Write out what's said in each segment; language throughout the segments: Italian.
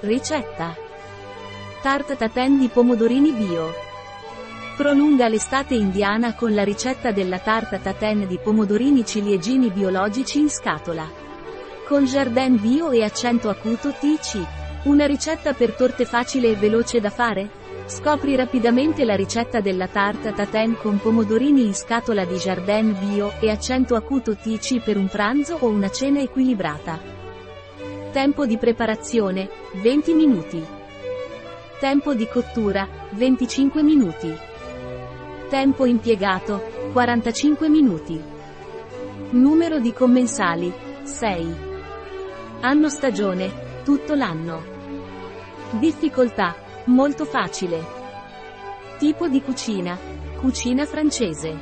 Ricetta. Tarte tatin di pomodorini bio. Prolunga l'estate indiana con la ricetta della tarta tatin di pomodorini ciliegini biologici in scatola. Con Jardin bio e accento acuto TC. Una ricetta per torte facile e veloce da fare? Scopri rapidamente la ricetta della tarta tatin con pomodorini in scatola di Jardin bio e accento acuto TC per un pranzo o una cena equilibrata. Tempo di preparazione, 20 minuti. Tempo di cottura, 25 minuti. Tempo impiegato, 45 minuti. Numero di commensali, 6. Anno stagione, tutto l'anno. Difficoltà, molto facile. Tipo di cucina, cucina francese.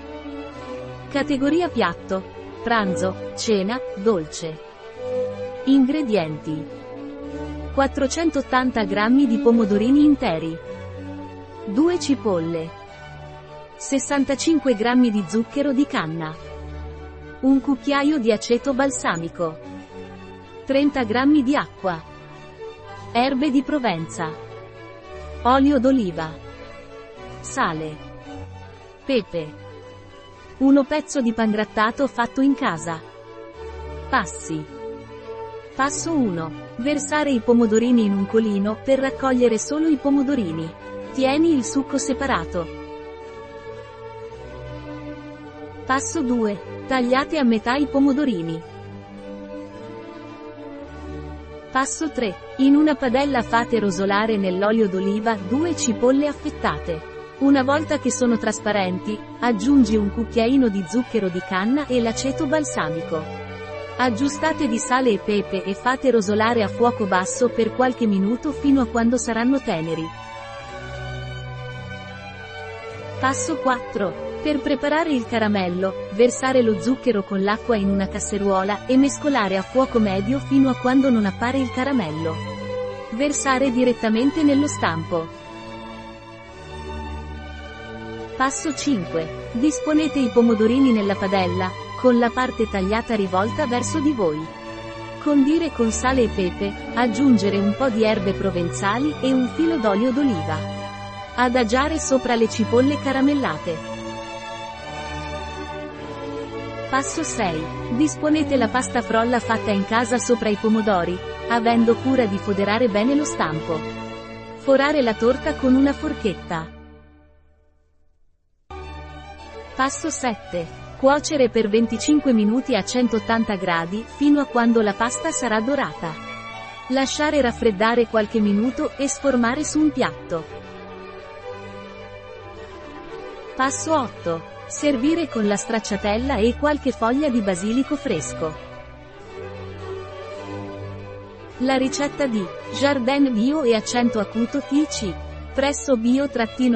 Categoria piatto, pranzo, cena, dolce. Ingredienti. 480 g di pomodorini interi. 2 cipolle. 65 g di zucchero di canna. Un cucchiaio di aceto balsamico. 30 g di acqua. Erbe di Provenza. Olio d'oliva. Sale. Pepe. Uno pezzo di pangrattato fatto in casa. Passi. Passo 1. Versare i pomodorini in un colino per raccogliere solo i pomodorini. Tieni il succo separato. Passo 2. Tagliate a metà i pomodorini. Passo 3. In una padella fate rosolare nell'olio d'oliva due cipolle affettate. Una volta che sono trasparenti, aggiungi un cucchiaino di zucchero di canna e l'aceto balsamico. Aggiustate di sale e pepe e fate rosolare a fuoco basso per qualche minuto fino a quando saranno teneri. Passo 4. Per preparare il caramello, versare lo zucchero con l'acqua in una casseruola e mescolare a fuoco medio fino a quando non appare il caramello. Versare direttamente nello stampo. Passo 5. Disponete i pomodorini nella padella, con la parte tagliata rivolta verso di voi. Condire con sale e pepe, aggiungere un po' di erbe provenzali e un filo d'olio d'oliva. Adagiare sopra le cipolle caramellate. Passo 6. Disponete la pasta frolla fatta in casa sopra i pomodori, avendo cura di foderare bene lo stampo. Forare la torta con una forchetta. Passo 7. Cuocere per 25 minuti a 180 gradi, fino a quando la pasta sarà dorata. Lasciare raffreddare qualche minuto e sformare su un piatto. Passo 8. Servire con la stracciatella e qualche foglia di basilico fresco. La ricetta di Jardin Bio e accento acuto TC. Presso bio-pharma.es